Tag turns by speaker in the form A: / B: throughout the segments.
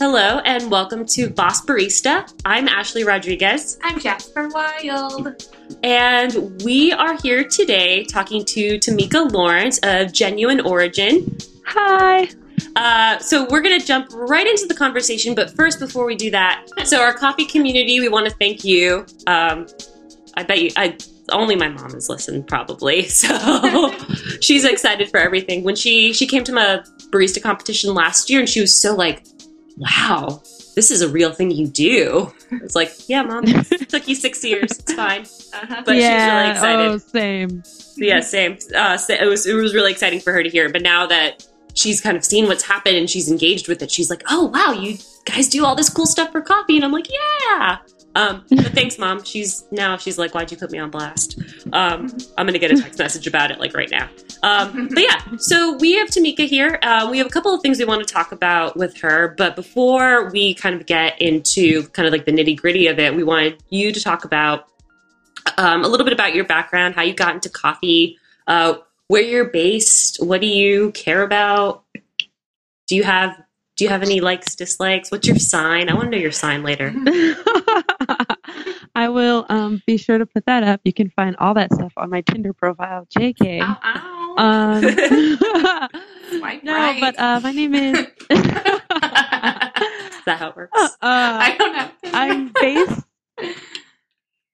A: Hello and welcome to Boss Barista. I'm Ashley Rodriguez.
B: I'm Jasper Wild.
A: And we are here today talking to Tamika Lawrence of Genuine Origin.
C: Hi.
A: Uh, so we're going to jump right into the conversation, but first, before we do that, so our coffee community, we want to thank you. Um, I bet you, I only my mom has listened probably, so she's excited for everything. When she she came to my barista competition last year, and she was so like, "Wow, this is a real thing you do." It's like, "Yeah, mom, it took you six years. It's fine."
B: Uh-huh.
A: But
C: yeah,
A: she was really excited.
C: Oh, same.
A: Yeah, same. Uh, so it was it was really exciting for her to hear. But now that she's kind of seen what's happened and she's engaged with it, she's like, "Oh wow, you guys do all this cool stuff for coffee," and I'm like, "Yeah." Um, but thanks, mom. She's now she's like, "Why'd you put me on blast?" Um, I'm gonna get a text message about it like right now. Um, but yeah, so we have Tamika here. Uh, we have a couple of things we want to talk about with her, but before we kind of get into kind of like the nitty gritty of it, we wanted you to talk about um, a little bit about your background, how you got into coffee, uh, where you're based, what do you care about? Do you have do you have any likes, dislikes? What's your sign? I want to know your sign later.
C: I will um, be sure to put that up. You can find all that stuff on my Tinder profile, JK.
B: Ow, ow.
C: Um, no,
B: right.
C: but uh, my name is.
A: Is that how it works?
C: uh,
B: I don't know.
C: I'm based.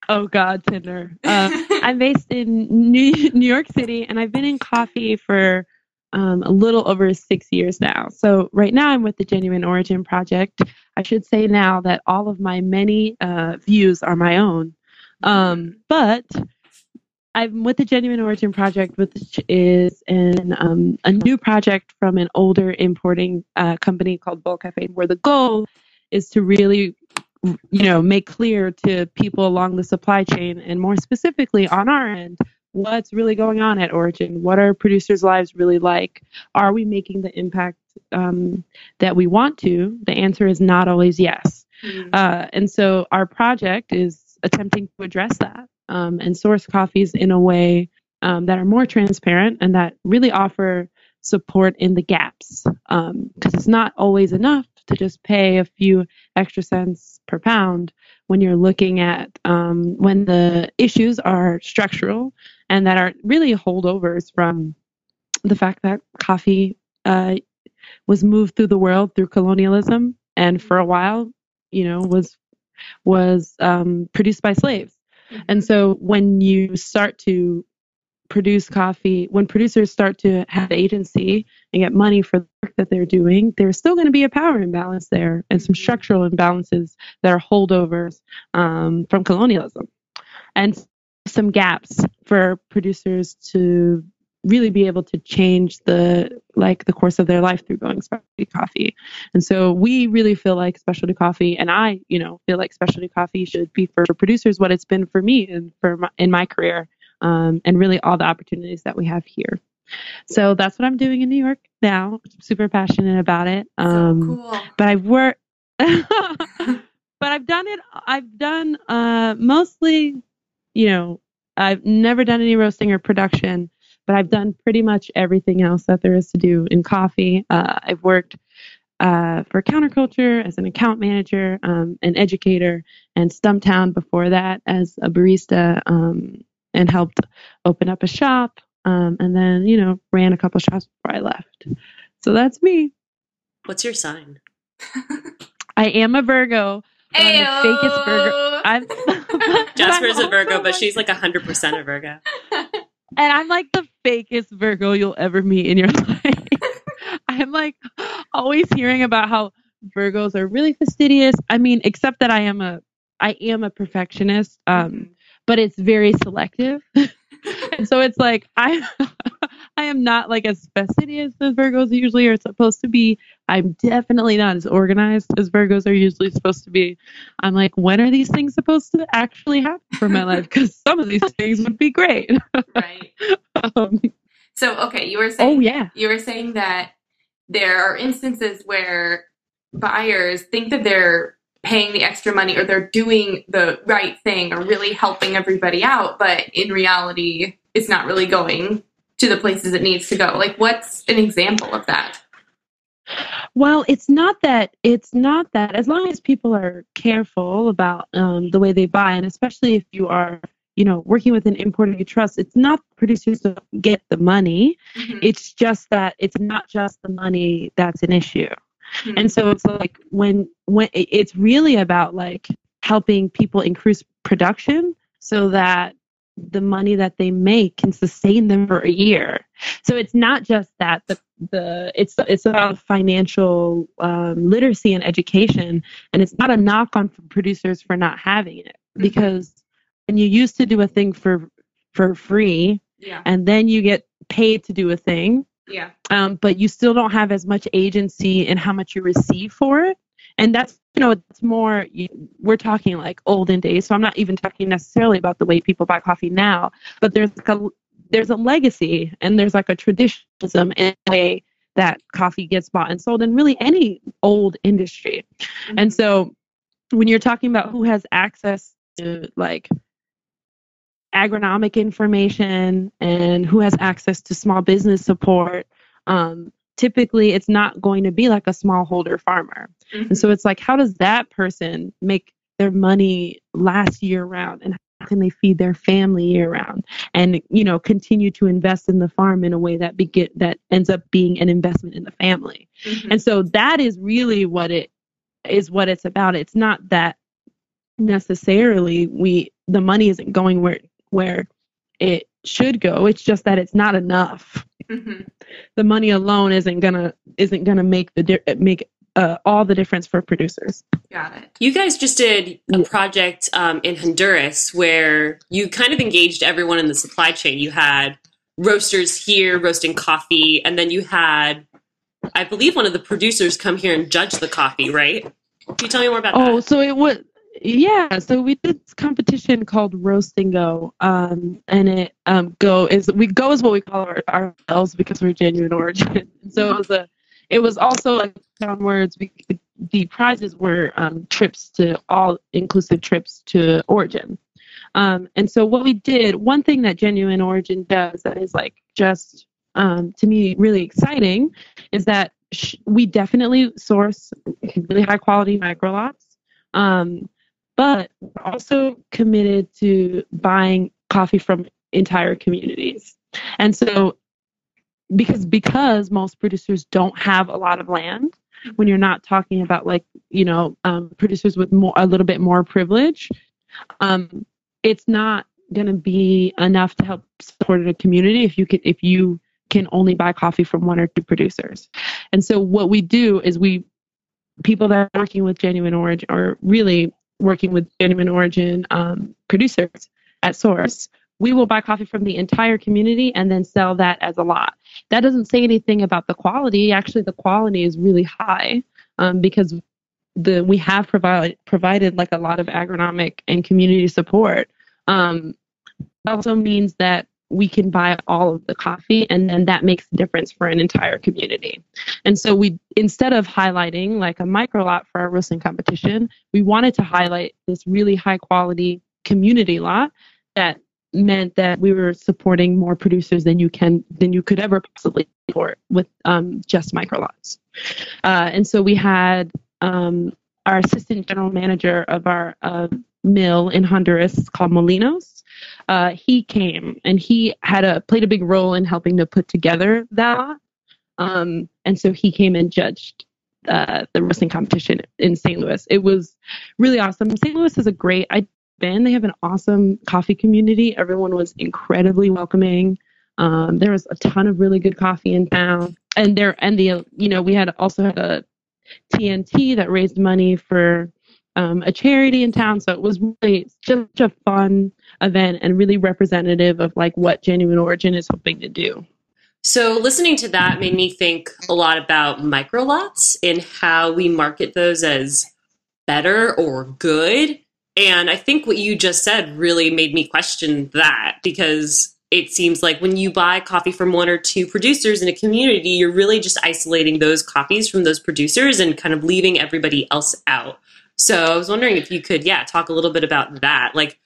C: Oh God, Tinder. Um, I'm based in New, New York City, and I've been in coffee for um, a little over six years now. So right now, I'm with the Genuine Origin Project. I should say now that all of my many uh, views are my own, um, but I'm with the Genuine Origin Project, which is an um, a new project from an older importing uh, company called Volcafe, where the goal is to really you know make clear to people along the supply chain and more specifically on our end what's really going on at origin? What are producers lives really like? Are we making the impact um, that we want to? The answer is not always yes.
B: Mhm.
C: uh, and so our project is attempting to address that um, and source coffees in a way um, that are more transparent and that really offer support in the gaps because it's not always enough to just pay a few extra cents per pound when you're looking at um, when the issues are structural and that are really holdovers from the fact that coffee uh, was moved through the world through colonialism and for a while you know was was um, produced by slaves. And so when you start to produce coffee, when producers start to have agency and get money for the work that they're doing, there's still going to be a power imbalance there and some structural imbalances that are holdovers um, from colonialism. And some gaps for producers to really be able to change the like the course of their life through going specialty coffee. And so we really feel like specialty coffee and i you know feel like specialty coffee should be for producers what it's been for me and for my, in my career um, and really all the opportunities that we have here so that's what i'm doing in new york now I'm super passionate about it um,
B: so cool.
C: but I've worked, but I've done it. I've done uh, mostly, you know, I've never done any roasting or production, but I've done pretty much everything else that there is to do in coffee. Uh, I've worked uh, for counterculture as an account manager, um, an educator, and Stumptown before that as a barista, um, and helped open up a shop. Um, and then, you know, ran a couple shops before I left. So that's me.
A: What's your sign?
C: I am a Virgo. but I'm the fakest Virgo. I'm
A: Jasper's a
C: I'm
A: Virgo, but
C: like-
A: she's like 100% a Virgo.
C: and I'm like the fakest Virgo you'll ever meet in your life. I'm like always hearing about how Virgos are really fastidious. I mean, except that I am a I am a perfectionist, um, but it's very selective. and so it's like I I am not like as fastidious as Virgos usually are supposed to be. I'm definitely not as organized as Virgos are usually supposed to be. I'm like, when are these things supposed to actually happen for my life? Because some of these things would be great.
B: right.
C: um,
B: So okay, you were saying
C: oh yeah.
B: you were saying that there are instances where buyers think that they're paying the extra money or they're doing the right thing or really helping everybody out, but in reality, it's not really going to the places it needs to go. Like, what's an example of that?
C: Well, it's not that it's not that as long as people are careful about um, the way they buy, and especially if you are, you know, working with an importer you trust, it's not producers to get the money.
B: Mhm.
C: It's just that it's not just the money that's an issue.
B: Mhm.
C: And so it's like when when it's really about like helping people increase production so that the money that they make can sustain them for a year. So it's not just that the the it's it's about financial um, literacy and education, and it's not a knock on producers for not having it because when you used to do a thing for for free
B: yeah,
C: and then you get paid to do a thing
B: yeah,
C: um, but you still don't have as much agency in how much you receive for it. And that's, you know, it's more, you, we're talking like olden days. So I'm not even talking necessarily about the way people buy coffee now, but there's like a, there's a legacy and there's like a traditionalism in the way that coffee gets bought and sold in really any old industry. And so when you're talking about who has access to like agronomic information and who has access to small business support, um, typically it's not going to be like a smallholder farmer.
B: Mhm.
C: And so it's like, how does that person make their money last year round and how can they feed their family year round and you know continue to invest in the farm in a way that begin that ends up being an investment in the family
B: Mhm.
C: and so that is really what it is what it's about it's not that necessarily we the money isn't going where where it should go it's just that it's not enough
B: Mhm.
C: the money alone isn't gonna isn't gonna make the di- make uh, all the difference for producers
B: Got it.
A: You guys just did a project um, in Honduras where you kind of engaged everyone in the supply chain. You had roasters here roasting coffee, and then you had, I believe, one of the producers come here and judge the coffee. Right? Can you tell me more about
C: Oh,
A: that?
C: Oh, so it was yeah. So we did this competition called Roast and Go, um, and it um, Go is we Go is what we call our, ourselves because we're genuine origin. so it was a, it was also like on words. We, the prizes were um, trips to all inclusive trips to origin. Um, and so what we did, one thing that genuine origin does that is like just um, to me really exciting, is that sh- we definitely source really high quality micro lots. Um, but we're also committed to buying coffee from entire communities. And so because because most producers don't have a lot of land, when you're not talking about like, you know, um, producers with more a little bit more privilege, um, it's not going to be enough to help support a community if you can if you can only buy coffee from one or two producers. And so what we do is we people that are working with genuine origin or really working with genuine origin um, producers at source we will buy coffee from the entire community and then sell that as a lot. That doesn't say anything about the quality. Actually the quality is really high um, because the we have provided provided like a lot of agronomic and community support. Um, also means that we can buy all of the coffee and then that makes a difference for an entire community. And so we instead of highlighting like a micro lot for our roasting competition we wanted to highlight this really high quality community lot that meant that we were supporting more producers than you can than you could ever possibly support with um, just micro lots. Uh, and so we had um, our assistant general manager of our uh, mill in honduras called molinos uh, he came and he had a played a big role in helping to put together that. Um, and so he came and judged uh, the wrestling competition in St. Louis. It was really awesome. St. Louis is a great. I've been. They have an awesome coffee community. Everyone was incredibly welcoming. Um, there was a ton of really good coffee in town, and there and the you know we had also had a TNT that raised money for um, a charity in town. So it was really just a fun event and really representative of like what Genuine Origin is hoping to do.
A: So listening to that made me think a lot about micro lots and how we market those as better or good. And I think what you just said really made me question that because it seems like when you buy coffee from one or two producers in a community, you're really just isolating those coffees from those producers and kind of leaving everybody else out. So I was wondering if you could, yeah, talk a little bit about that. Like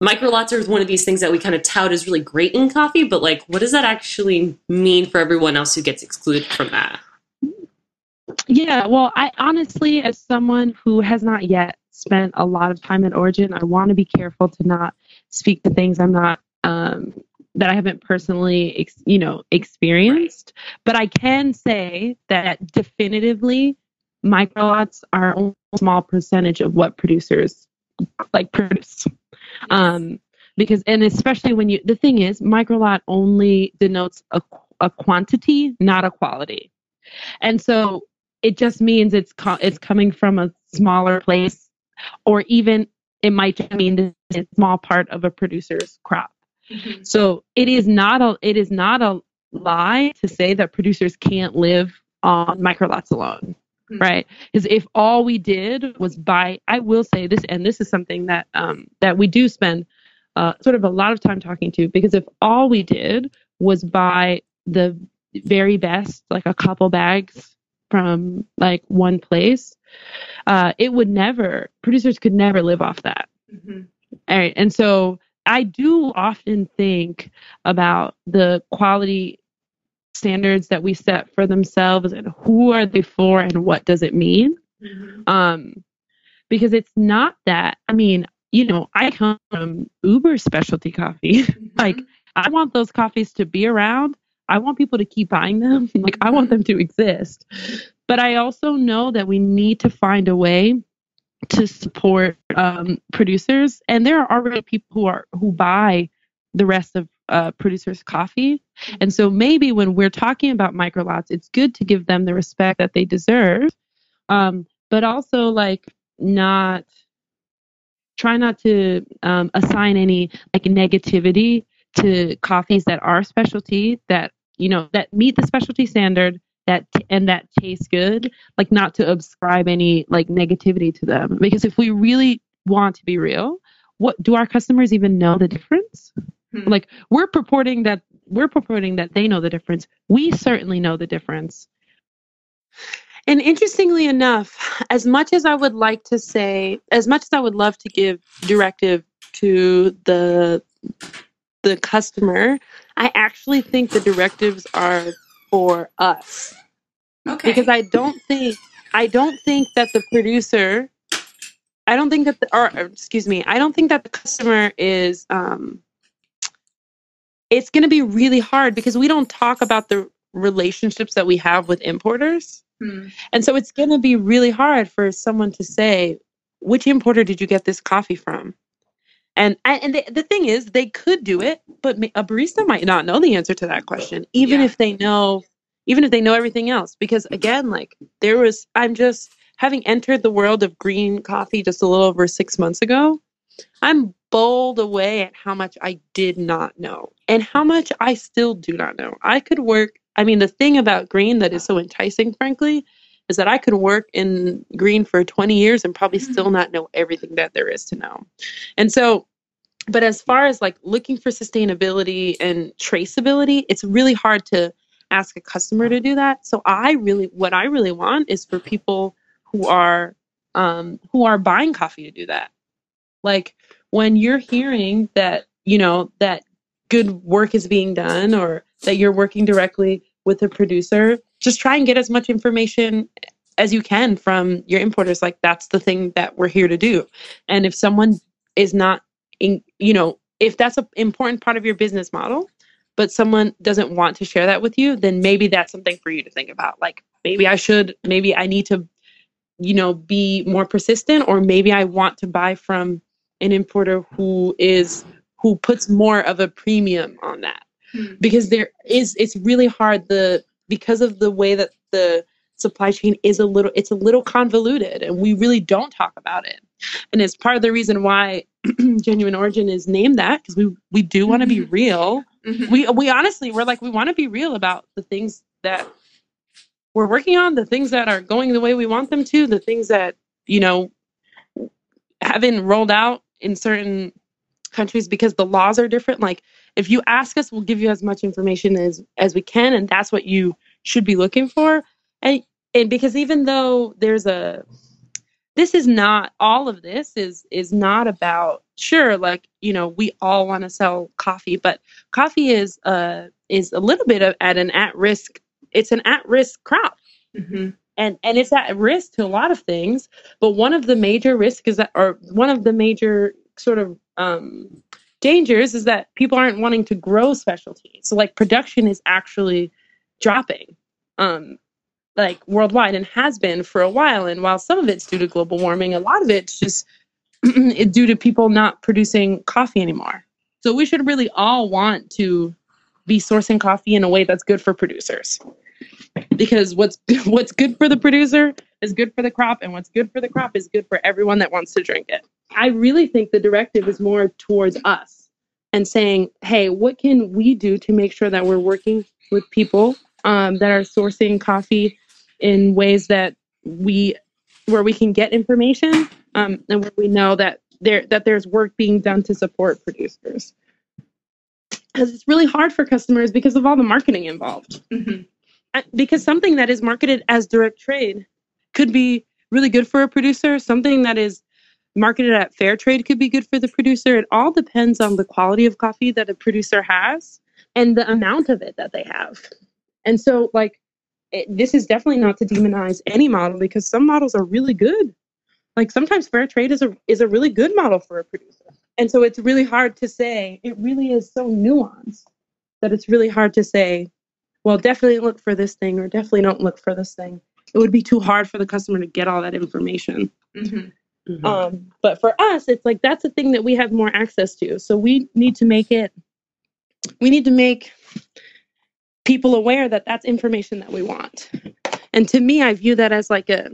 A: micro lots are one of these things that we kind of tout as really great in coffee, but like what does that actually mean for everyone else who gets excluded from that?
C: Yeah, well, I honestly, as someone who has not yet spent a lot of time at Origin, I want to be careful to not speak to things I'm not um, that I haven't personally, ex- you know, experienced. But I can say that definitively, microlots are a small percentage of what producers like produce. Um, because and especially when you the thing is, microlot only denotes a, a quantity, not a quality. And so it just means it's co- it's coming from a smaller place, or even it might just mean a small part of a producer's crop.
B: Mm-hmm.
C: So it is not a it is not a lie to say that producers can't live on microlots alone.
B: Mhm.
C: Right? Because if all we did was buy, I will say this, and this is something that um, that we do spend uh, sort of a lot of time talking to, because if all we did was buy the very best, like a couple bags from like one place, uh, it would never producers could never live off that.
B: Mhm.
C: All right. And so I do often think about the quality standards that we set for themselves and who are they for and what does it mean?
B: Mhm.
C: Um, because it's not that, I mean, you know, I come from uber specialty coffee. like, I want those coffees to be around. I want people to keep buying them. like, I want them to exist. But I also know that we need to find a way to support um, producers, and there are already people who are who buy the rest of uh, producers' coffee. And so maybe when we're talking about microlots, it's good to give them the respect that they deserve, um, but also like not try not to um, assign any like negativity to coffees that are specialty that you know that meet the specialty standard that and that taste good like not to ascribe any like negativity to them. Because if we really want to be real what do our customers even know the difference
B: Hmm.
C: like we're purporting that we're purporting that they know the difference we certainly know the difference and interestingly enough as much as i would like to say as much as i would love to give directive to the the customer i actually think the directives are for us
B: Okay.
C: because I don't think I don't think that the producer I don't think that the or or, excuse me I don't think that the customer is um it's going to be really hard because we don't talk about the relationships that we have with importers
B: Hmm.
C: and so it's going to be really hard for someone to say which importer did you get this coffee from and and the, the thing is they could do it but a barista might not know the answer to that question even
B: Yeah.
C: if they know even if they know everything else because again like there was i'm just having entered the world of green coffee just a little over six months ago i'm bowled away at how much i did not know and how much i still do not know i could work i mean the thing about green that is so enticing frankly is that i could work in green for 20 years and probably
B: Mhm.
C: still not know everything that there is to know and so but as far as like looking for sustainability and traceability it's really hard to ask a customer to do that. So I really, what I really want is for people who are um, who are buying coffee to do that. Like when you're hearing that you know that good work is being done or that you're working directly with a producer, just try and get as much information as you can from your importers. Like that's the thing that we're here to do. And if someone is not, in, you know, if that's an important part of your business model, but someone doesn't want to share that with you, then maybe that's something for you to think about. Like maybe I should, maybe I need to, you know, be more persistent, or maybe I want to buy from an importer who is who puts more of a premium on that
B: Hmm.
C: because there is it's really hard the because of the way that the supply chain is a little it's a little convoluted and we really don't talk about it and it's part of the reason why genuine origin is named that because we we do want to be real
B: Mhm.
C: we we honestly we're like we want to be real about the things that we're working on the things that are going the way we want them to the things that you know haven't rolled out in certain countries because the laws are different. Like if you ask us we'll give you as much information as as we can and that's what you should be looking for. And and because even though there's a this is not all of this is is not about sure like you know we all want to sell coffee but coffee is uh is a little bit of at an at risk it's an at risk crop
B: hmm
C: and and it's at risk to a lot of things but one of the major risks is that or one of the major sort of um dangers is that people aren't wanting to grow specialty so like production is actually dropping um like worldwide and has been for a while. And while some of it's due to global warming a lot of it's just due to people not producing coffee anymore. So we should really all want to be sourcing coffee in a way that's good for producers because what's what's good for the producer is good for the crop and what's good for the crop is good for everyone that wants to drink it. I really think the directive is more towards us and saying hey what can we do to make sure that we're working with people um, that are sourcing coffee in ways that we where we can get information um, and where we know that there that there's work being done to support producers? Because it's really hard for customers because of all the marketing involved.
B: Hmm
C: uh, because something that is marketed as direct trade could be really good for a producer. Something that is marketed at fair trade could be good for the producer. It all depends on the quality of coffee that a producer has and the amount of it that they have. And so like it, this is definitely not to demonize any model because some models are really good. Like sometimes fair trade is a is a really good model for a producer. And so it's really hard to say it really is so nuanced that it's really hard to say well, definitely look for this thing or definitely don't look for this thing. It would be too hard for the customer to get all that information.
B: hmm
A: Mhm.
C: Um, but for us, it's like that's a thing that we have more access to. So we need to make it, we need to make people aware that that's information that we want. And to me, I view that as like a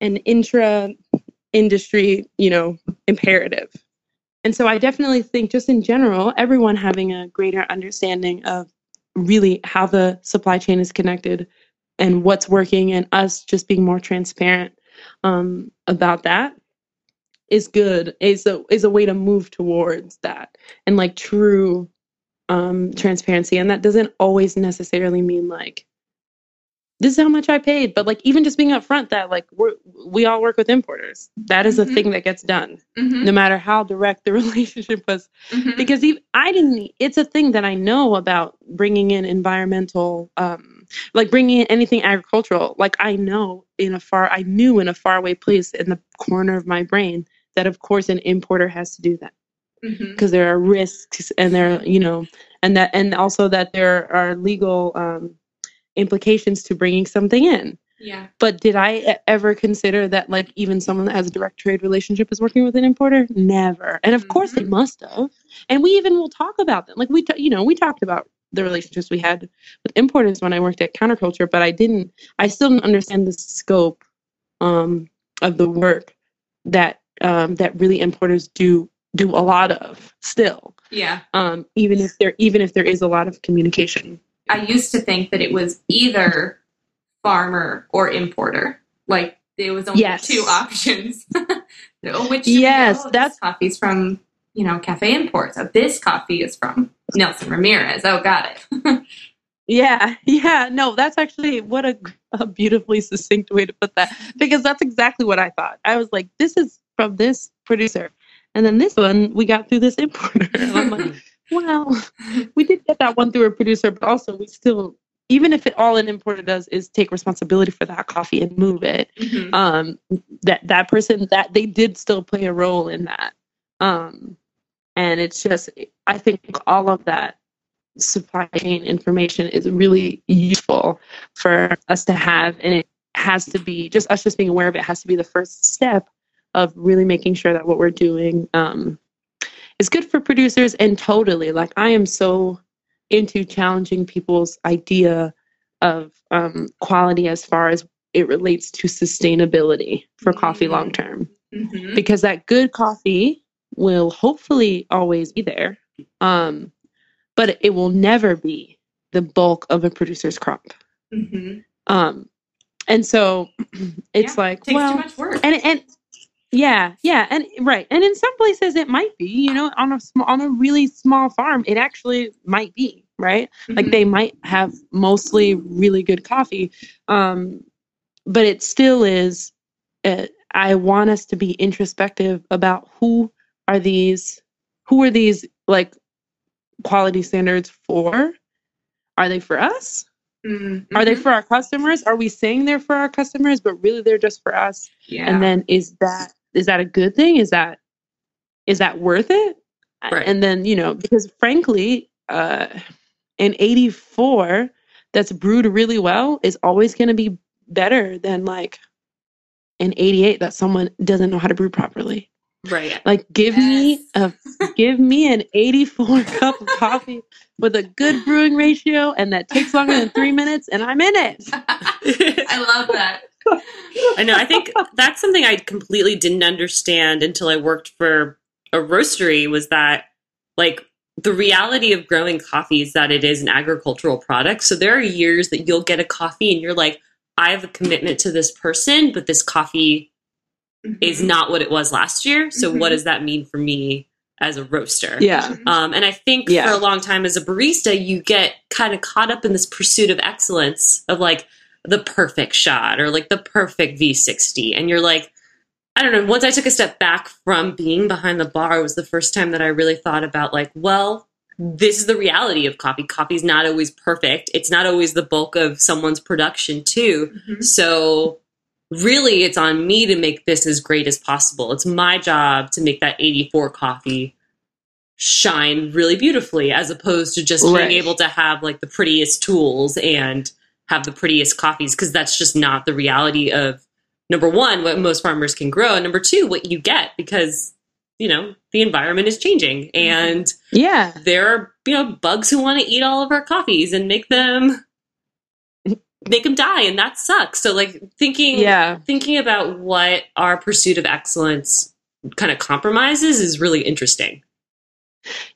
C: an intra industry, you know, imperative. And so I definitely think just in general, everyone having a greater understanding of really how the supply chain is connected and what's working and us just being more transparent um, about that is good is a is a way to move towards that and like true um transparency. And that doesn't always necessarily mean like this is how much i paid but like even just being upfront that like we're we all work with importers that is
B: Mhm.
C: a thing that gets done
B: hmm
C: no matter how direct the relationship was
B: hmm
C: because even, I didn't. It's a thing that I know about bringing in environmental, um, like bringing in anything agricultural. Like I know in a far, I knew in a faraway place in the corner of my brain that of course an importer has to do that because there are risks and there, you know, and that and also that there are legal um, implications to bringing something in.
B: Yeah.
C: But did I ever consider that like even someone that has a direct trade relationship is working with an importer? Never. And of course they must have. And we even will talk about them. Like we, t- you know, we talked about the relationships we had with importers when I worked at Counterculture, but I didn't. I still didn't understand the scope um, of the work that um, that really importers do do a lot of still.
B: Yeah.
C: Um, even if there even if there is a lot of communication.
B: I used to think that it was either farmer or importer. Like there was only
C: Yes.
B: two options. Oh, Which
C: Yes,
B: go? This
C: that's-
B: coffee's from you know Cafe Imports. Oh, this coffee is from Nelson Ramirez. Oh, got it.
C: Yeah, yeah, no, that's actually what a, a beautifully succinct way to put that because that's exactly what I thought. I was like, this is from this producer, and then this one we got through this importer. And I'm like, well, we did get that one through a producer, but also we still, even if it all an importer does is take responsibility for that coffee and move it,
B: Mhm.
C: um, that that person that they did still play a role in that, um, and it's just I think all of that supply chain information is really useful for us to have and it has to be just us just being aware of it has to be the first step of really making sure that what we're doing um, is good for producers and totally like i am so into challenging people's idea of um, quality as far as it relates to sustainability for coffee
B: Mm.
C: long term
B: Mhm.
C: because that good coffee will hopefully always be there um, but it will never be the bulk of a producer's crop
B: Mhm.
C: um, and so it's
B: Yeah,
C: like well
B: too much work.
C: and and yeah yeah and right and in some places it might be you know on a small on a really small farm it actually might be right like
B: Mhm.
C: they might have mostly really good coffee um but it still is uh, I want us to be introspective about who are these who are these like quality standards for? Are they for us?
B: Mm-hmm.
C: Are they for our customers? Are we saying they're for our customers, but really they're just for us?
B: Yeah.
C: And then is that is that a good thing? Is that is that worth it?
A: Right.
C: And then, you know, because frankly, uh an 84 that's brewed really well is always going to be better than like an 88 that someone doesn't know how to brew properly.
A: Right.
C: Like give me a give me an 84 cup of coffee with a good brewing ratio and that takes longer than 3 minutes and I'm in it.
B: I love that.
A: I know. I think that's something I completely didn't understand until I worked for a roastery was that like the reality of growing coffee is that it is an agricultural product. So there are years that you'll get a coffee and you're like, I have a commitment to this person, but this coffee is
B: Mhm.
A: not what it was last year. So what
B: Mhm.
A: does that mean for me as a roaster?
C: Yeah.
A: Um, and I think
C: Yeah.
A: for a long time as a barista, you get kind of caught up in this pursuit of excellence of like the perfect shot or like the perfect V60. And you're like, I don't know. Once I took a step back from being behind the bar, it was the first time that I really thought about like, well, this is the reality of coffee. Coffee's not always perfect. It's not always the bulk of someone's production too.
B: Mhm.
A: So really it's on me to make this as great as possible. It's my job to make that 84 coffee shine really beautifully as opposed to just
C: Right.
A: being able to have like the prettiest tools and have the prettiest coffees because that's just not the reality of number one what most farmers can grow and number two what you get because you know the environment is changing mm-hmm. and
C: Yeah.
A: there are you know bugs who want to eat all of our coffees and make them make them die and that sucks so like thinking
C: Yeah.
A: thinking about what our pursuit of excellence kind of compromises is really interesting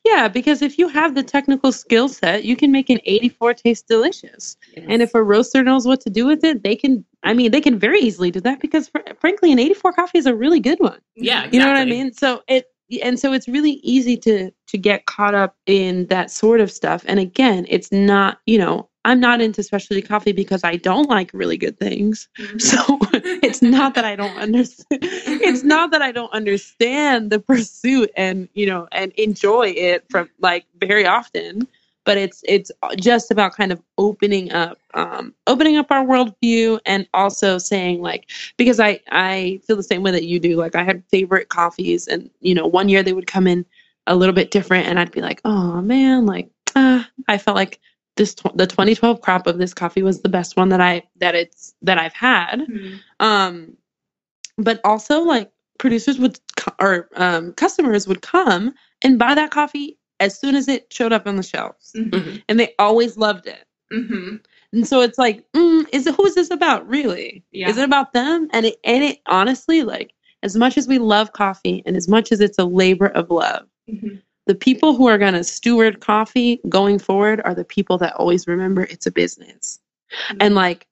C: Yeah, because if you have the technical skill set, you can make an 84 taste delicious. And if a roaster knows what to do with it, they can I mean, they can very easily do that because fr- frankly, an 84 coffee is a really good one.
A: yeah
C: You know what I mean? So it and so it's really easy to to get caught up in that sort of stuff. And again, it's not, you know, I'm not into specialty coffee because I don't like really good things.
B: Mhm.
C: So it's not that I don't understand. It's not that I don't understand the pursuit and you know and enjoy it from like very often. But it's it's just about kind of opening up, um, opening up our worldview, and also saying like because I I feel the same way that you do. Like I had favorite coffees, and you know one year they would come in a little bit different, and I'd be like, oh man, like ah, I felt like this tw- the 2012 crop of this coffee was the best one that I that it's that I've had.
B: Mhm.
C: Um, but also like producers would or um, customers would come and buy that coffee as soon as it showed up on the shelves,
B: Mhm.
C: and they always loved it.
B: Mhm.
C: And so it's like, mm, is it who is this about really?
B: Yeah.
C: Is it about them? And it and it honestly like as much as we love coffee and as much as it's a labor of love,
B: Mhm.
C: The people who are going to steward coffee going forward are the people that always remember it's a business. Mm-hmm. And like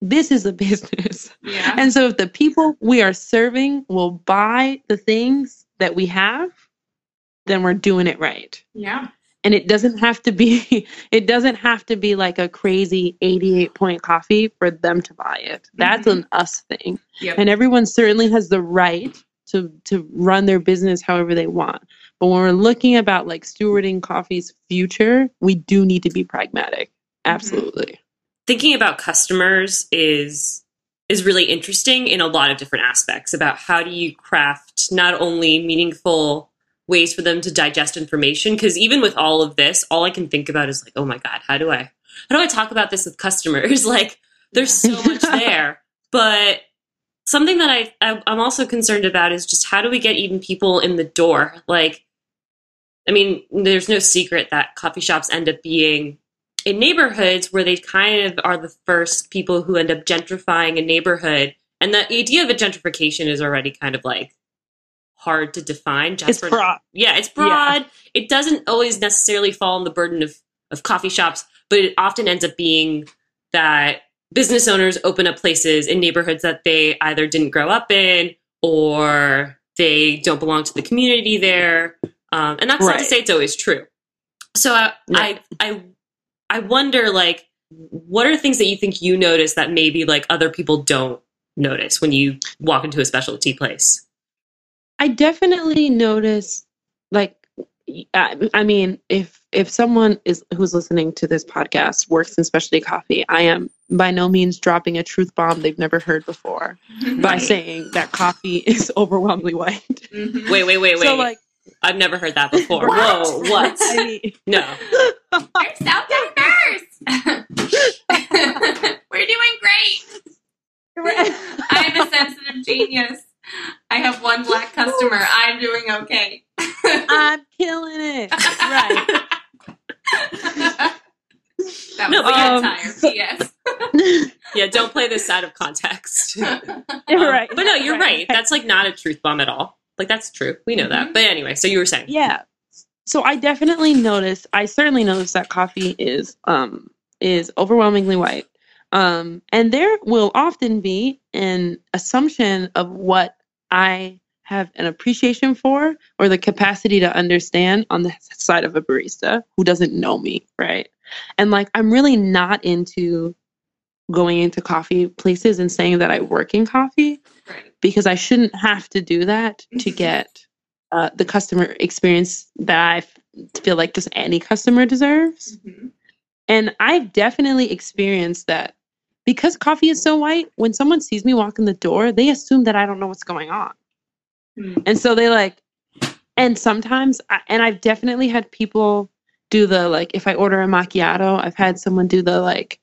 C: this is a business.
B: Yeah.
C: And so if the people we are serving will buy the things that we have, then we're doing it right.
B: Yeah.
C: And it doesn't have to be it doesn't have to be like a crazy 88 point coffee for them to buy it. That's mm-hmm. an us thing.
B: Yep.
C: And everyone certainly has the right to to run their business however they want. But when we're looking about like stewarding coffee's future, we do need to be pragmatic. Mm-hmm. Absolutely.
A: thinking about customers is is really interesting in a lot of different aspects about how do you craft not only meaningful ways for them to digest information because even with all of this all i can think about is like oh my god how do i how do i talk about this with customers? Like there's so much there. But something that I, I i'm also concerned about is just how do we get even people in the door? Like i mean there's no secret that coffee shops end up being in neighborhoods where they kind of are the first people who end up gentrifying a neighborhood. And the idea of a gentrification is already kind of like hard to define.
C: It's broad.
A: yeah it's broad. It doesn't always necessarily fall on the burden of of coffee shops but it often ends up being that business owners open up places in neighborhoods that they either didn't grow up in or they don't belong to the community there um, and that's not to say it's always true so I,
C: Right.
A: I i i wonder like what are things that you think you notice that maybe like other people don't notice when you walk into a specialty place?
C: I definitely notice, like, I, I mean, if if someone is who's listening to this podcast works in specialty coffee, I am by no means dropping a truth bomb they've never heard before by saying that coffee is overwhelmingly white.
B: Mhm.
A: Wait, wait, wait, wait.
C: So, like,
A: I've never heard that before.
C: What?
A: Whoa, what?
C: I mean,
A: No.
B: We're so diverse. We're doing great. I'm a sensitive genius. I have one black customer. I'm doing okay.
C: I'm killing it. Right.
B: that was
A: No,
B: the
A: but
C: yeah.
B: entire
C: Um,
B: PS.
A: Yeah, don't play this out of context. Um,
C: right.
A: But no, you're right.
C: right.
A: That's like not a truth bomb at all. Like that's true. We know that.
B: Mhm.
A: But anyway, so you were saying.
C: Yeah. So I definitely notice. I certainly notice that coffee is um is overwhelmingly white. Um, and there will often be an assumption of what I have an appreciation for or the capacity to understand on the side of a barista who doesn't know me, right? And like I'm really not into going into coffee places and saying that I work in coffee. Because I shouldn't have to do that to
B: Mhm.
C: get uh, the customer experience that I feel like just any customer deserves.
B: Mhm.
C: And I've definitely experienced that because coffee is so white, when someone sees me walk in the door, they assume that I don't know what's going on.
B: Hmm.
C: And so they like, and sometimes, I, and I've definitely had people do the like, if I order a macchiato, I've had someone do the like,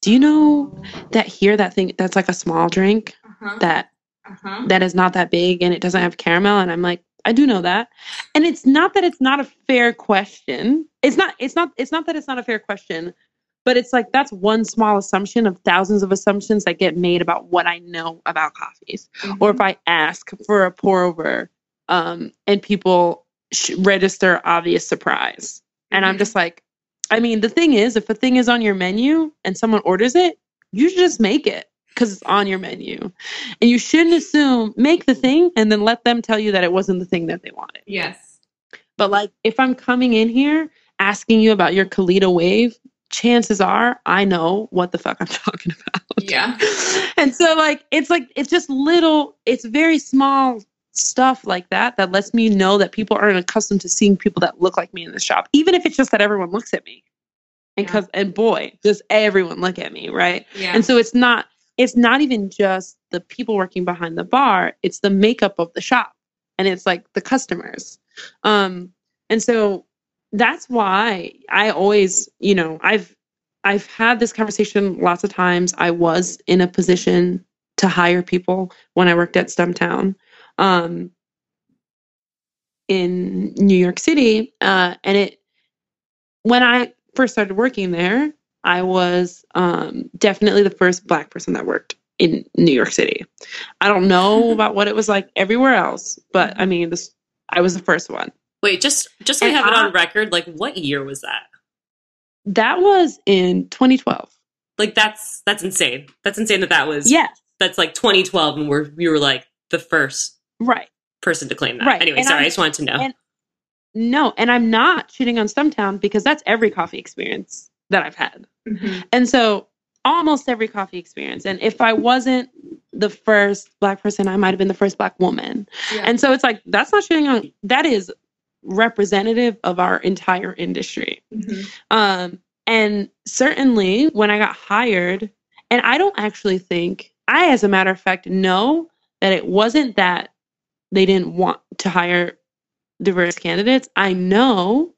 C: do you know that here, that thing, that's like a small drink
B: Uh-huh.
C: that
B: Uh-huh.
C: that is not that big and it doesn't have caramel and i'm like i do know that and it's not that it's not a fair question it's not it's not it's not that it's not a fair question but it's like that's one small assumption of thousands of assumptions that get made about what i know about coffees or if i ask for a pour over um, and people sh- register obvious surprise and i'm
B: Mhm.
C: just like i mean the thing is if a thing is on your menu and someone orders it you should just make it because it's on your menu and you shouldn't assume make the thing and then let them tell you that it wasn't the thing that they wanted
B: Yes.
C: but like if i'm coming in here asking you about your kalita wave chances are i know what the fuck i'm talking about
B: Yeah.
C: and so like it's like it's just little it's very small stuff like that that lets me know that people aren't accustomed to seeing people that look like me in the shop even if it's just that everyone looks at me and
B: Yeah.
C: cuz and boy does everyone look at me right
B: Yeah.
C: and so it's not it's not even just the people working behind the bar it's the makeup of the shop and it's like the customers. Um and so that's why i always you know i've i've had this conversation lots of times. I was in a position to hire people when i worked at stumptown um in new york city uh and it when i first started working there I was um, definitely the first black person that worked in New York City. I don't know about what it was like everywhere else, but I mean, this I was the first one.
A: Wait, just just so we have it on record, like what year was that?
C: That was in 2012.
A: Like that's that's insane. That's insane that that was
C: Yes,
A: that's like 2012 and we're we were like the first
C: right.
A: person to claim that.
C: Right,
A: Anyway,
C: and
A: sorry,
C: I'm-
A: I just wanted to know.
C: and- No, and I'm not shitting on Stumptown because that's every coffee experience that I've had.
B: Mhm.
C: And so almost every coffee experience. And if I wasn't the first black person, I might have been the first black woman.
B: Yeah.
C: And so it's like that's not shitting on that is representative of our entire industry.
B: Mhm.
C: Um, and certainly when I got hired, and I don't actually think, I, as a matter of fact, know that it wasn't that they didn't want to hire diverse candidates. I know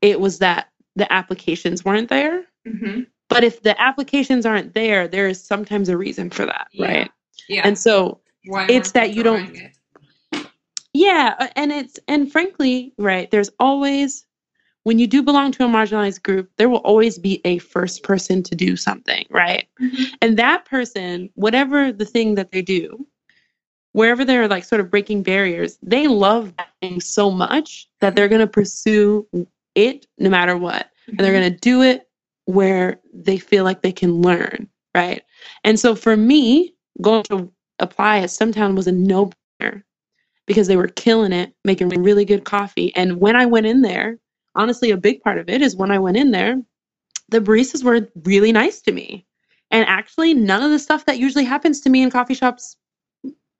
C: it was that the applications weren't there.
B: Mhm.
C: But if the applications aren't there, there is sometimes a reason for that,
B: Yeah.
C: right?
B: Yeah.
C: And so
B: Why
C: it's that you don't-
B: it?
C: Yeah, uh, and it's and frankly, right, there's always when you do belong to a marginalized group, there will always be a first person to do something, right?
B: Mhm.
C: And that person, whatever the thing that they do, wherever they're like sort of breaking barriers, they love that thing so much that they're going to pursue it no matter what. And they're mm-hmm. going to do it where they feel like they can learn, right? And so for me, going to apply at Stumptown was a no brainer because they were killing it, making really good coffee. And when I went in there, honestly, a big part of it is when I went in there, the baristas were really nice to me. And actually, none of the stuff that usually happens to me in coffee shops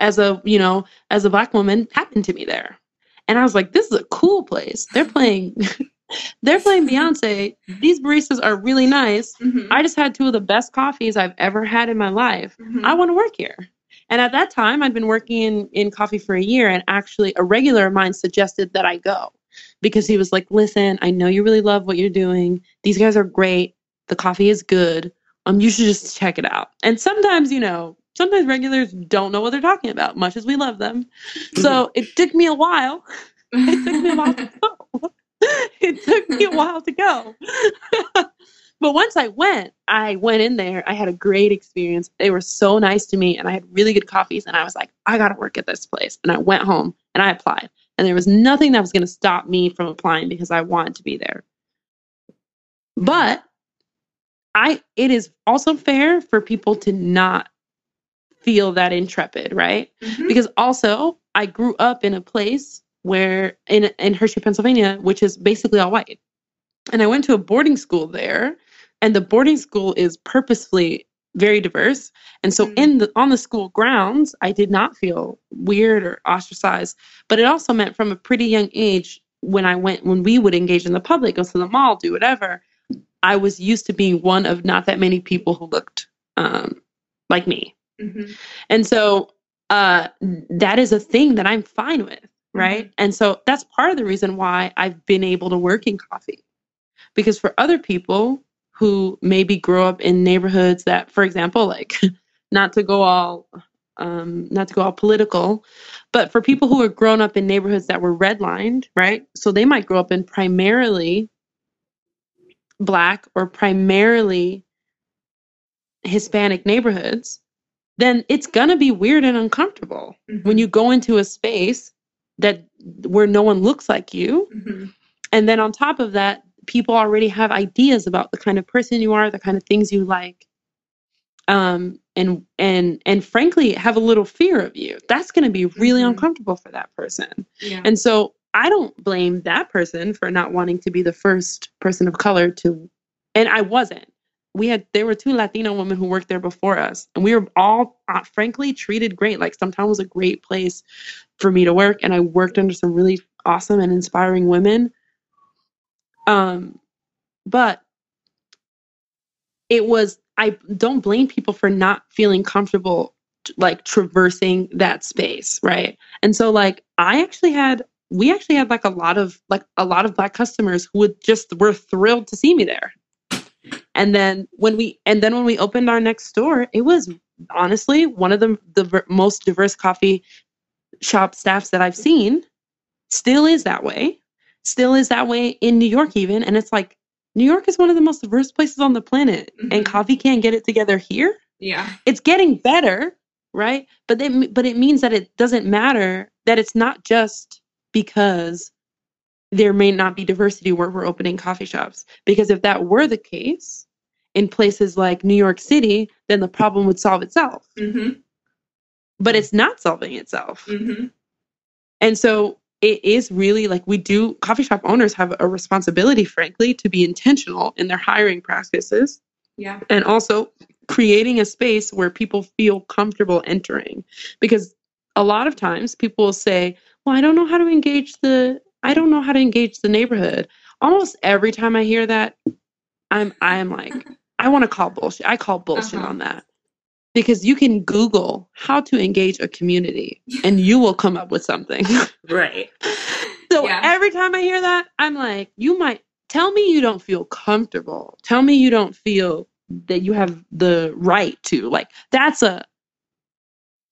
C: as a, you know, as a black woman happened to me there. And I was like, this is a cool place. They're playing they're playing Beyonce. These baristas are really nice.
B: Mhm.
C: I just had two of the best coffees I've ever had in my life.
B: Mhm.
C: I want to work here. And at that time, I'd been working in, in coffee for a year, and actually, a regular of mine suggested that I go because he was like, Listen, I know you really love what you're doing. These guys are great. The coffee is good. Um, you should just check it out. And sometimes, you know, sometimes regulars don't know what they're talking about, much as we love them. So it took me a while. It took me a while to go. it took me a while to go. but once I went, I went in there. I had a great experience. They were so nice to me and I had really good coffees. And I was like, I got to work at this place. And I went home and I applied. And there was nothing that was going to stop me from applying because I wanted to be there. But I it is also fair for people to not feel that intrepid, right?
B: Mhm.
C: because also I grew up in a place where in in Hershey, Pennsylvania, which is basically all white. And I went to a boarding school there, and the boarding school is purposefully very diverse. And so
B: Mm.
C: in the on the school grounds, I did not feel weird or ostracized, but it also meant from a pretty young age when I went when we would engage in the public, go to the mall, do whatever, I was used to being one of not that many people who looked um, like me.
B: Mhm.
C: And so uh, that is a thing that I'm fine with, right? And so that's part of the reason why I've been able to work in coffee. Because for other people who maybe grow up in neighborhoods that, for example, like not to go all um, not to go all political, but for people who are grown up in neighborhoods that were redlined, right? So they might grow up in primarily black or primarily Hispanic neighborhoods, then it's gonna be weird and uncomfortable when
B: Mhm.
C: you go into a space that where no one looks like you
B: Mhm.
C: and then on top of that people already have ideas about the kind of person you are the kind of things you like um and and and frankly have a little fear of you that's going to be really
B: Mhm.
C: uncomfortable for that person
B: Yeah.
C: and so i don't blame that person for not wanting to be the first person of color to and i wasn't we had there were two latino women who worked there before us and we were all uh, frankly treated great. Like sometimes was a great place for me to work and i worked under some really awesome and inspiring women. Um but it was i don't blame people for not feeling comfortable like traversing that space right? And so like i actually had we actually had like a lot of like a lot of black customers who would just were thrilled to see me there and then when we and then when we opened our next store it was honestly one of the the most diverse coffee shop staffs that i've seen. Still is that way. Still is that way in new york even. And it's like new york is one of the most diverse places on the planet. And
B: Mhm.
C: coffee can't get it together here.
B: Yeah.
C: it's getting better right? But then but it means that it doesn't matter that it's not just because there may not be diversity where we're opening coffee shops because if that were the case in places like new york city then the problem would solve itself
B: Mhm.
C: but it's not solving itself
B: Mhm.
C: and so it is really like we do coffee shop owners have a responsibility frankly to be intentional in their hiring practices
B: Yeah.
C: and also creating a space where people feel comfortable entering because a lot of times people will say well i don't know how to engage the i don't know how to engage the neighborhood almost every time i hear that i'm i'm like i want to call bullshit i call bullshit
B: Uh-huh.
C: on that because you can google how to engage a community and you will come up with something
A: Right.
C: so
B: Yeah.
C: every time I hear that, I'm like, you might tell me you don't feel comfortable. Tell me you don't feel that you have the right to. Like that's a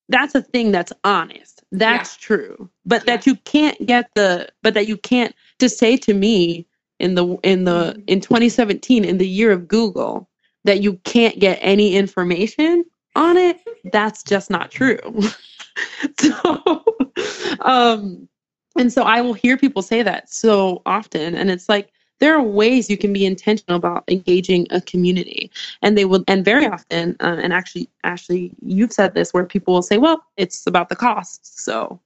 C: that's a thing that's honest. That's true. But that you can't get the but that you can't to say to me in the in the
B: Mhm.
C: in 2017 in the year of Google that you can't get any information on it, that's just not true. so um and so I will hear people say that so often and it's like there are ways you can be intentional about engaging a community. And they will and very often uh, and actually actually you've said this where people will say well it's about the cost so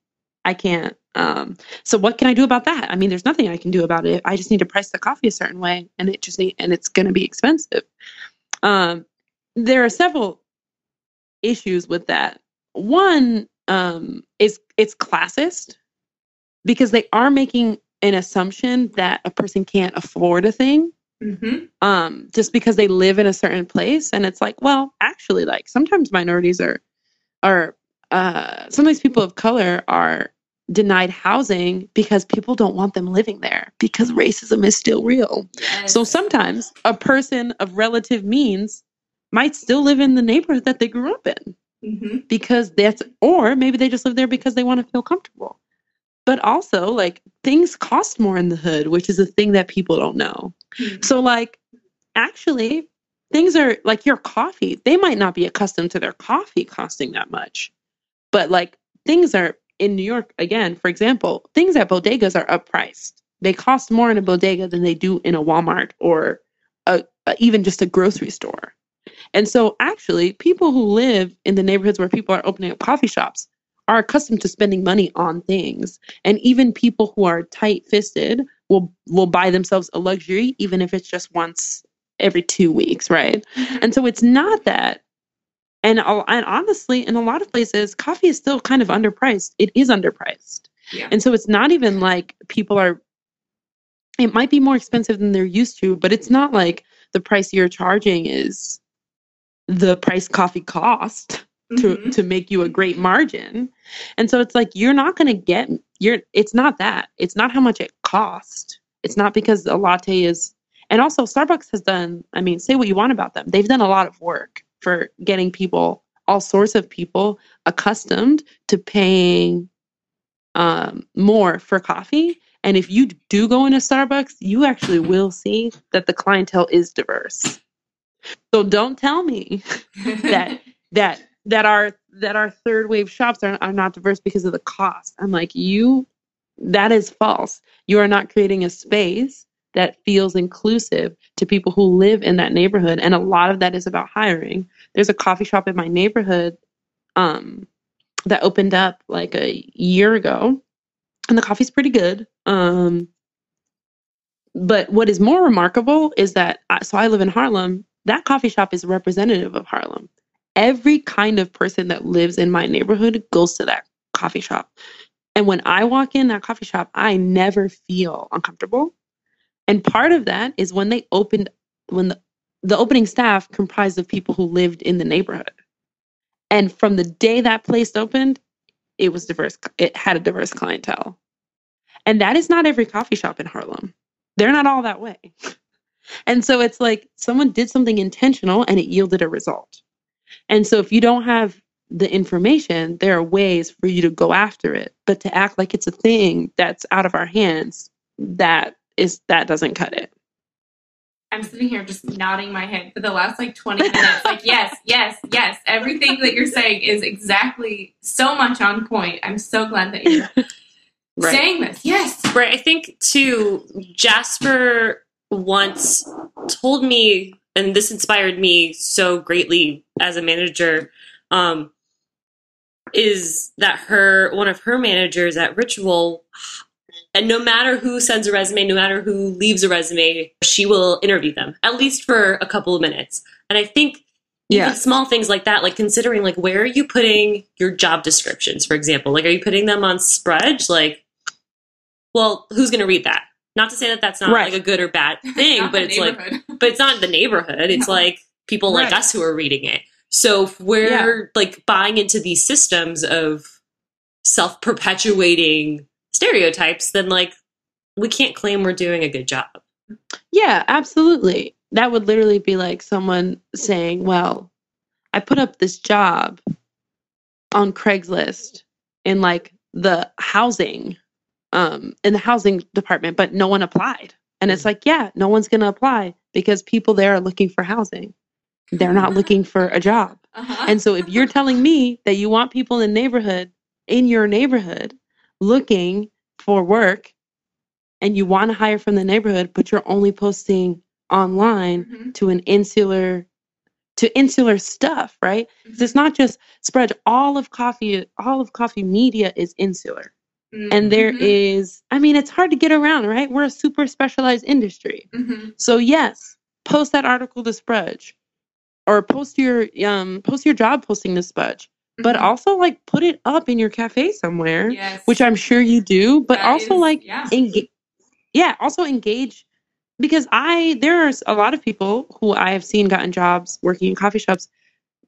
C: i can't um, so what can i do about that? I mean there's nothing i can do about it. I just need to price the coffee a certain way and it just need, and it's going to be expensive. Um, there are several issues with that. One um, is it's classist because they are making an assumption that a person can't afford a thing
B: Mm-hmm.
C: um, just because they live in a certain place. And it's like, well, actually, like sometimes minorities are are uh, sometimes people of color are denied housing because people don't want them living there because racism is still real.
B: Yes.
C: So sometimes a person of relative means might still live in the neighborhood that they grew up in
B: Mm-hmm.
C: because that's or maybe they just live there because they want to feel comfortable. But also like things cost more in the hood, which is a thing that people don't know. Hmm. So like actually things are like your coffee, they might not be accustomed to their coffee costing that much. But like things are in New York again, for example, things at bodegas are uppriced. They cost more in a bodega than they do in a Walmart or a, a, even just a grocery store. And so actually people who live in the neighborhoods where people are opening up coffee shops are accustomed to spending money on things. And even people who are tight-fisted will will buy themselves a luxury even if it's just once every 2 weeks, right? Mm-hmm. And so it's not that. And, and honestly, in a lot of places, coffee is still kind of underpriced. It is underpriced.
B: Yeah.
C: And so it's not even like people are, it might be more expensive than they're used to, but it's not like the price you're charging is the price coffee cost to,
B: Mhm.
C: to make you a great margin. And so it's like, you're not going to get, you're, it's not that. It's not how much it cost. It's not because a latte is, and also Starbucks has done, I mean, say what you want about them. They've done a lot of work for getting people, all sorts of people, accustomed to paying um, more for coffee. And if you do go into Starbucks, you actually will see that the clientele is diverse. So don't tell me that that that our that our third wave shops are, are not diverse because of the cost. I'm like, you that is false. You are not creating a space that feels inclusive to people who live in that neighborhood. And a lot of that is about hiring. There's a coffee shop in my neighborhood um, that opened up like a year ago, and the coffee's pretty good. Um, but what is more remarkable is that so I live in Harlem. That coffee shop is representative of Harlem. Every kind of person that lives in my neighborhood goes to that coffee shop. And when I walk in that coffee shop, I never feel uncomfortable. And part of that is when they opened, when the, the opening staff comprised of people who lived in the neighborhood. And from the day that place opened, it was diverse. It had a diverse clientele. And that is not every coffee shop in Harlem. They're not all that way. And so it's like someone did something intentional and it yielded a result. And so if you don't have the information, there are ways for you to go after it. But to act like it's a thing that's out of our hands, that is that doesn't cut it.
B: I'm sitting here just nodding my head for the last like 20 minutes. Like, yes, yes, yes. Everything that you're saying is exactly so much on point. I'm so glad that you're saying this. Yes.
A: Right. I think too, Jasper once told me, and this inspired me so greatly as a manager, um, is that her one of her managers at Ritual, and no matter who sends a resume, no matter who leaves a resume, she will interview them at least for a couple of minutes. And I think even
C: Yeah.
A: small things like that, like considering like where are you putting your job descriptions, for example, like are you putting them on Sprudge? Like, well, who's going to read that? Not to say that that's not
C: Right.
A: like a good or bad thing,
B: Not
A: but it's like, but it's not the neighborhood. It's
B: No.
A: like people like us who are reading it. So if we're
C: Yeah.
A: like buying into these systems of self perpetuating stereotypes, then like we can't claim we're doing a good job.
C: Yeah, absolutely. That would literally be like someone saying, Well, I put up this job on Craigslist in like the housing, um, in the housing department, but no one applied. And it's like, yeah, no one's gonna apply because people there are looking for housing. They're not looking for a job.
B: Uh-huh.
C: And so if you're telling me that you want people in neighborhood, in your neighborhood, looking for work and you want to hire from the neighborhood, but you're only posting online
B: Mhm.
C: to an insular to insular stuff, right? 'Cause it's not just Sprudge all of coffee, all of coffee media is insular. And there is, I mean, it's hard to get around, right? We're a super specialized industry.
B: Mhm.
C: So yes, post that article to Sprudge. or post your um post your job posting this budge but
B: Mhm.
C: also like put it up in your cafe somewhere
B: yes.
C: which i'm sure you do but
B: That
C: also
B: is-
C: like
B: yeah.
C: engage yeah also engage because i there's a lot of people who i have seen gotten jobs working in coffee shops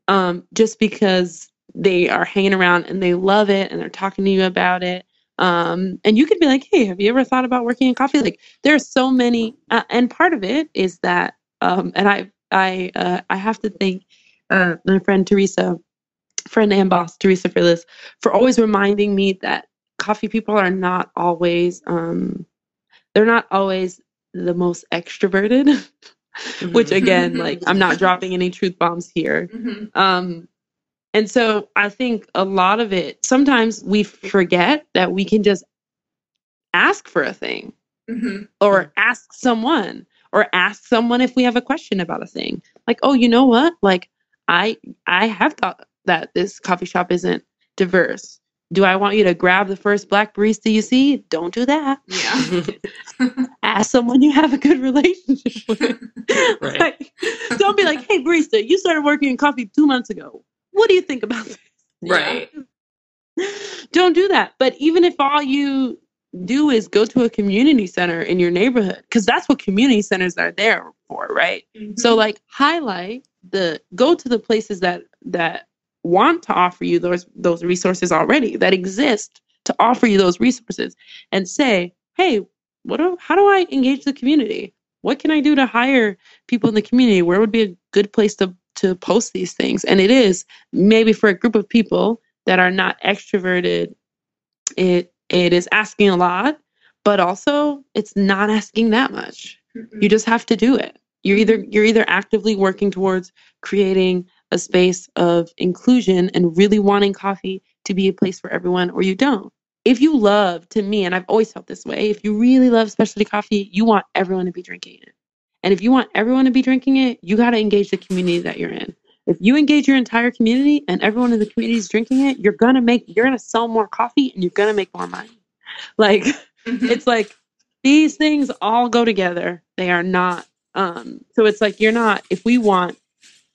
C: um just because they are hanging around and they love it and they're talking to you about it um and you could be like hey have you ever thought about working in coffee? Like there are so many uh, and part of it is that um and i i uh, i have to thank uh my friend teresa friend and boss teresa for this for always reminding me that coffee people are not always um they're not always the most extroverted which again like i'm not dropping any truth bombs here.
B: Mhm.
C: um and so i think a lot of it sometimes we forget that we can just ask for a thing
B: Mhm.
C: or ask someone or ask someone if we have a question about a thing. Like oh you know what? Like i i have thought that this coffee shop isn't diverse. Do i want you to grab the first black barista you see? Don't do that.
B: Yeah.
C: ask someone you have a good relationship with.
A: Right.
C: Like, don't be like hey barista you started working in coffee two months ago what do you think about this
A: right.
C: don't do that. But even if all you do is go to a community center in your neighborhood, because that's what community centers are there for, right? So
B: Mm-hmm.
C: like highlight the go to the places that that want to offer you those those resources already that exist to offer you those resources and say, hey, what do, how do I engage the community? What can I do to hire people in the community? Where would be a good place to to post these things? And it is maybe for a group of people that are not extroverted, it it is asking a lot, but also it's not asking that much
B: Mhm.
C: you just have to do it you're either you're either actively working towards creating a space of inclusion and really wanting coffee to be a place for everyone or you don't if you love to me and i've always felt this way if you really love specialty coffee you want everyone to be drinking it and if you want everyone to be drinking it you got to engage the community that you're in. If you engage your entire community and everyone in the community is drinking it you're gonna make you're gonna sell more coffee and you're gonna make more money. Like
B: Mhm.
C: it's like these things all go together. They are not um so it's like you're not if we want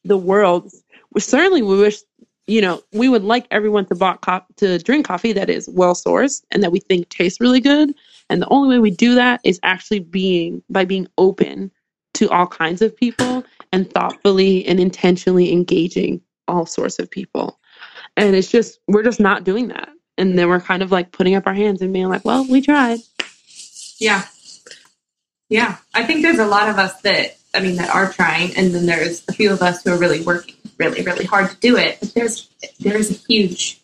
C: the world certainly we wish you know we would like everyone to bought co- to drink coffee that is well sourced and that we think tastes really good. And the only way we do that is actually being by being open to all kinds of people and thoughtfully and intentionally engaging all sorts of people and it's just we're just not doing that and then we're kind of like putting up our hands and being like well we tried
B: Yeah. Yeah. I think there's a lot of us that, I mean, that are trying, and then there's a few of us who are really working really, really hard to do it. But there's there's a huge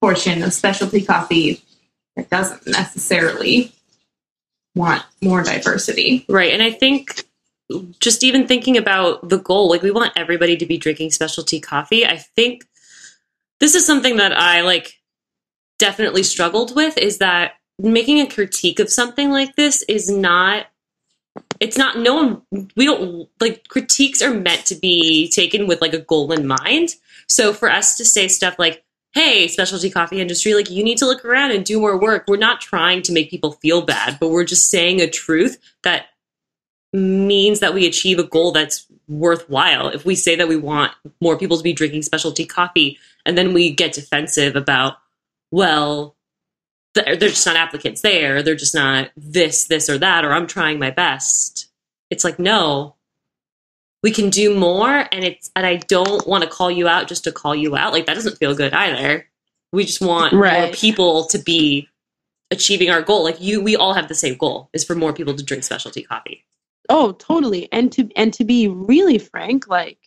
B: portion of specialty coffee that doesn't necessarily want more diversity.
A: Right. And I think just even thinking about the goal, like we want everybody to be drinking specialty coffee. I think this is something that I like definitely struggled with is that making a critique of something like this is not it's not no one we don't like critiques are meant to be taken with like a goal in mind. So for us to say stuff like hey, specialty coffee industry, like you need to look around and do more work. We're not trying to make people feel bad, but we're just saying a truth that means that we achieve a goal that's worthwhile. If we say that we want more people to be drinking specialty coffee and then we get defensive about, well, they're just not applicants there, they're just not this, this, or that, or I'm trying my best. It's like, no, we can do more and it's and I don't want to call you out just to call you out. Like that doesn't feel good either. We just want more people to be achieving our goal. Like you we all have the same goal is for more people to drink specialty coffee.
C: Oh, totally. And to and to be really frank, like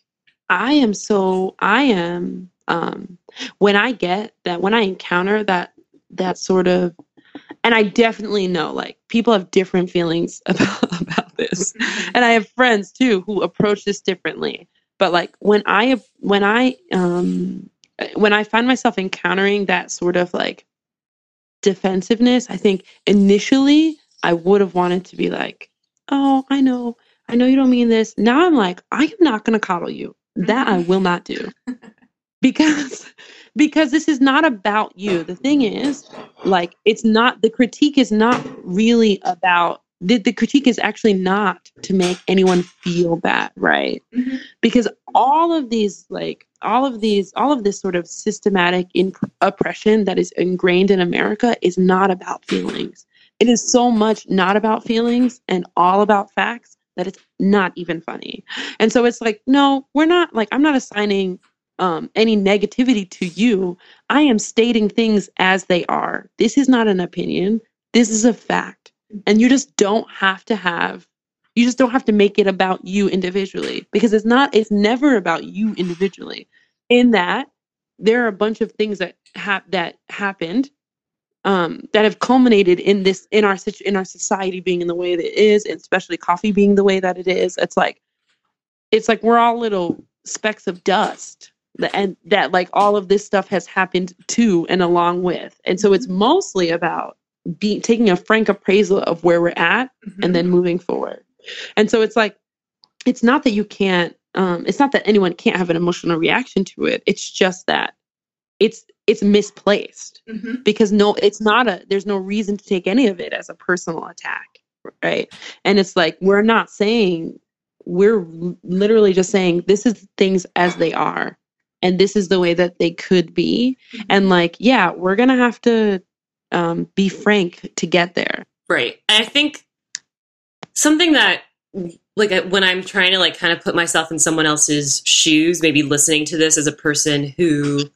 C: I am so I am um when I get that when I encounter that that sort of and I definitely know like people have different feelings about about this. And I have friends too who approach this differently. But like when I when I um when I find myself encountering that sort of like defensiveness, I think initially I would have wanted to be like, "Oh, I know. I know you don't mean this." Now I'm like, "I am not going to coddle you. That I will not do." because because this is not about you. The thing is, like it's not the critique is not really about the, the critique is actually not to make anyone feel bad, right?
B: Mhm.
C: Because all of these like all of these all of this sort of systematic in- oppression that is ingrained in america is not about feelings it is so much not about feelings and all about facts that it's not even funny. And so it's like no we're not like i'm not assigning um, any negativity to you. I am stating things as they are. This is not an opinion. This is a fact. And you just don't have to have you just don't have to make it about you individually because it's not it's never about you individually. In that there are a bunch of things that have that happened um, that have culminated in this in our in our society being in the way that it is and especially coffee being the way that it is it's like it's like we're all little specks of dust that, and that like all of this stuff has happened to and along with and so it's mostly about be taking a frank appraisal of where we're at and then moving forward. And so it's like, it's not that you can't, um, it's not that anyone can't have an emotional reaction to it. It's just that it's it's misplaced
B: Mhm.
C: because no, it's not a. There's no reason to take any of it as a personal attack, right? And it's like we're not saying we're literally just saying this is things as they are, and this is the way that they could be, and like yeah, we're gonna have to um, be frank to get there.
A: Right. I think something that like when I'm trying to like kind of put myself in someone else's shoes, maybe listening to this as a person who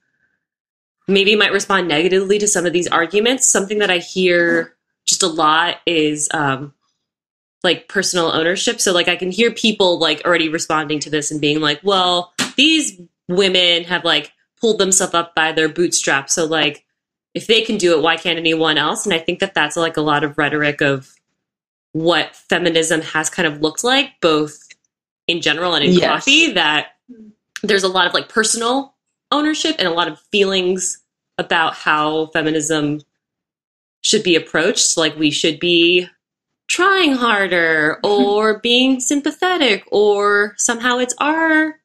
A: maybe might respond negatively to some of these arguments, something that I hear just a lot is um like personal ownership. So like I can hear people like already responding to this and being like, well, these women have like pulled themselves up by their bootstraps. So like if they can do it, why can't anyone else? And I think that that's like a lot of rhetoric of what feminism has kind of looked like, both in general and in
C: Yes.
A: coffee. That there's a lot of like personal ownership and a lot of feelings about how feminism should be approached. Like we should be trying harder mm-hmm. or being sympathetic or somehow it's our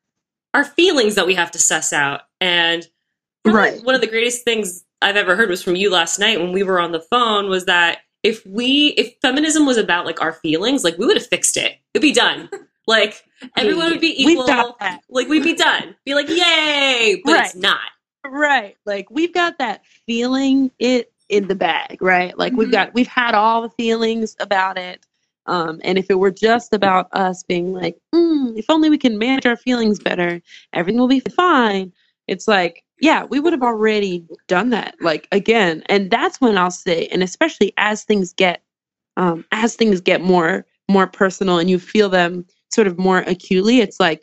A: our feelings that we have to suss out. And
C: Right.
A: one of the greatest things I've ever heard was from you last night when we were on the phone was that if we if feminism was about like our feelings, like we would have fixed it. It'd be done. Like everyone would be
C: We've
A: equal. Like we'd be done. Be like, yay! But it's not.
C: Right. Like we've got that feeling it in the bag, right? Like we've
B: Mhm.
C: got we've had all the feelings about it. Um, and if it were just about us being like, mm, if only we can manage our feelings better, everything will be fine. It's like, yeah, we would have already done that. Like again, and that's when I'll say, and especially as things get, um, as things get more more personal and you feel them sort of more acutely, it's like,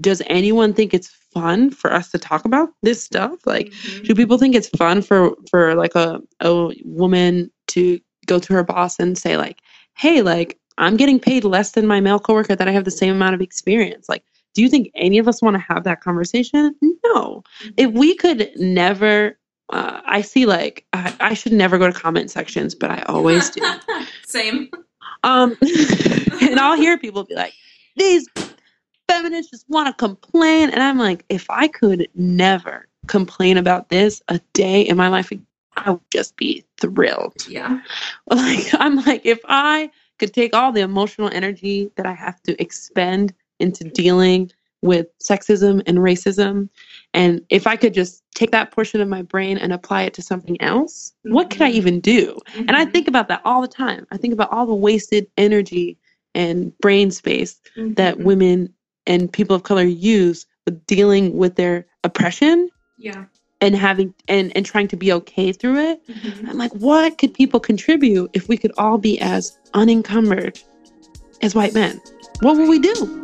C: does anyone think it's fun for us to talk about this stuff? Like,
B: Mhm.
C: do people think it's fun for for like a a woman to go to her boss and say like hey like i'm getting paid less than my male coworker that i have the same amount of experience like do you think any of us want to have that conversation no if we could never uh, i see like I, I should never go to comment sections but i always do
B: Same.
C: um and i'll hear people be like these feminists just want to complain and i'm like if i could never complain about this a day in my life i would just be thrilled
B: Yeah.
C: like i'm like if i could take all the emotional energy that i have to expend into dealing with sexism and racism and if i could just take that portion of my brain and apply it to something else what could i
B: Mhm.
C: even do and I
B: Mhm.
C: think about that all the time. I think about all the wasted energy and brain space that
B: Mhm.
C: women and people of color use with dealing with their oppression
B: Yeah.
C: and having and, and trying to be okay through it.
B: Mhm.
C: I'm like, what could people contribute if we could all be as unencumbered as white men? What would we do?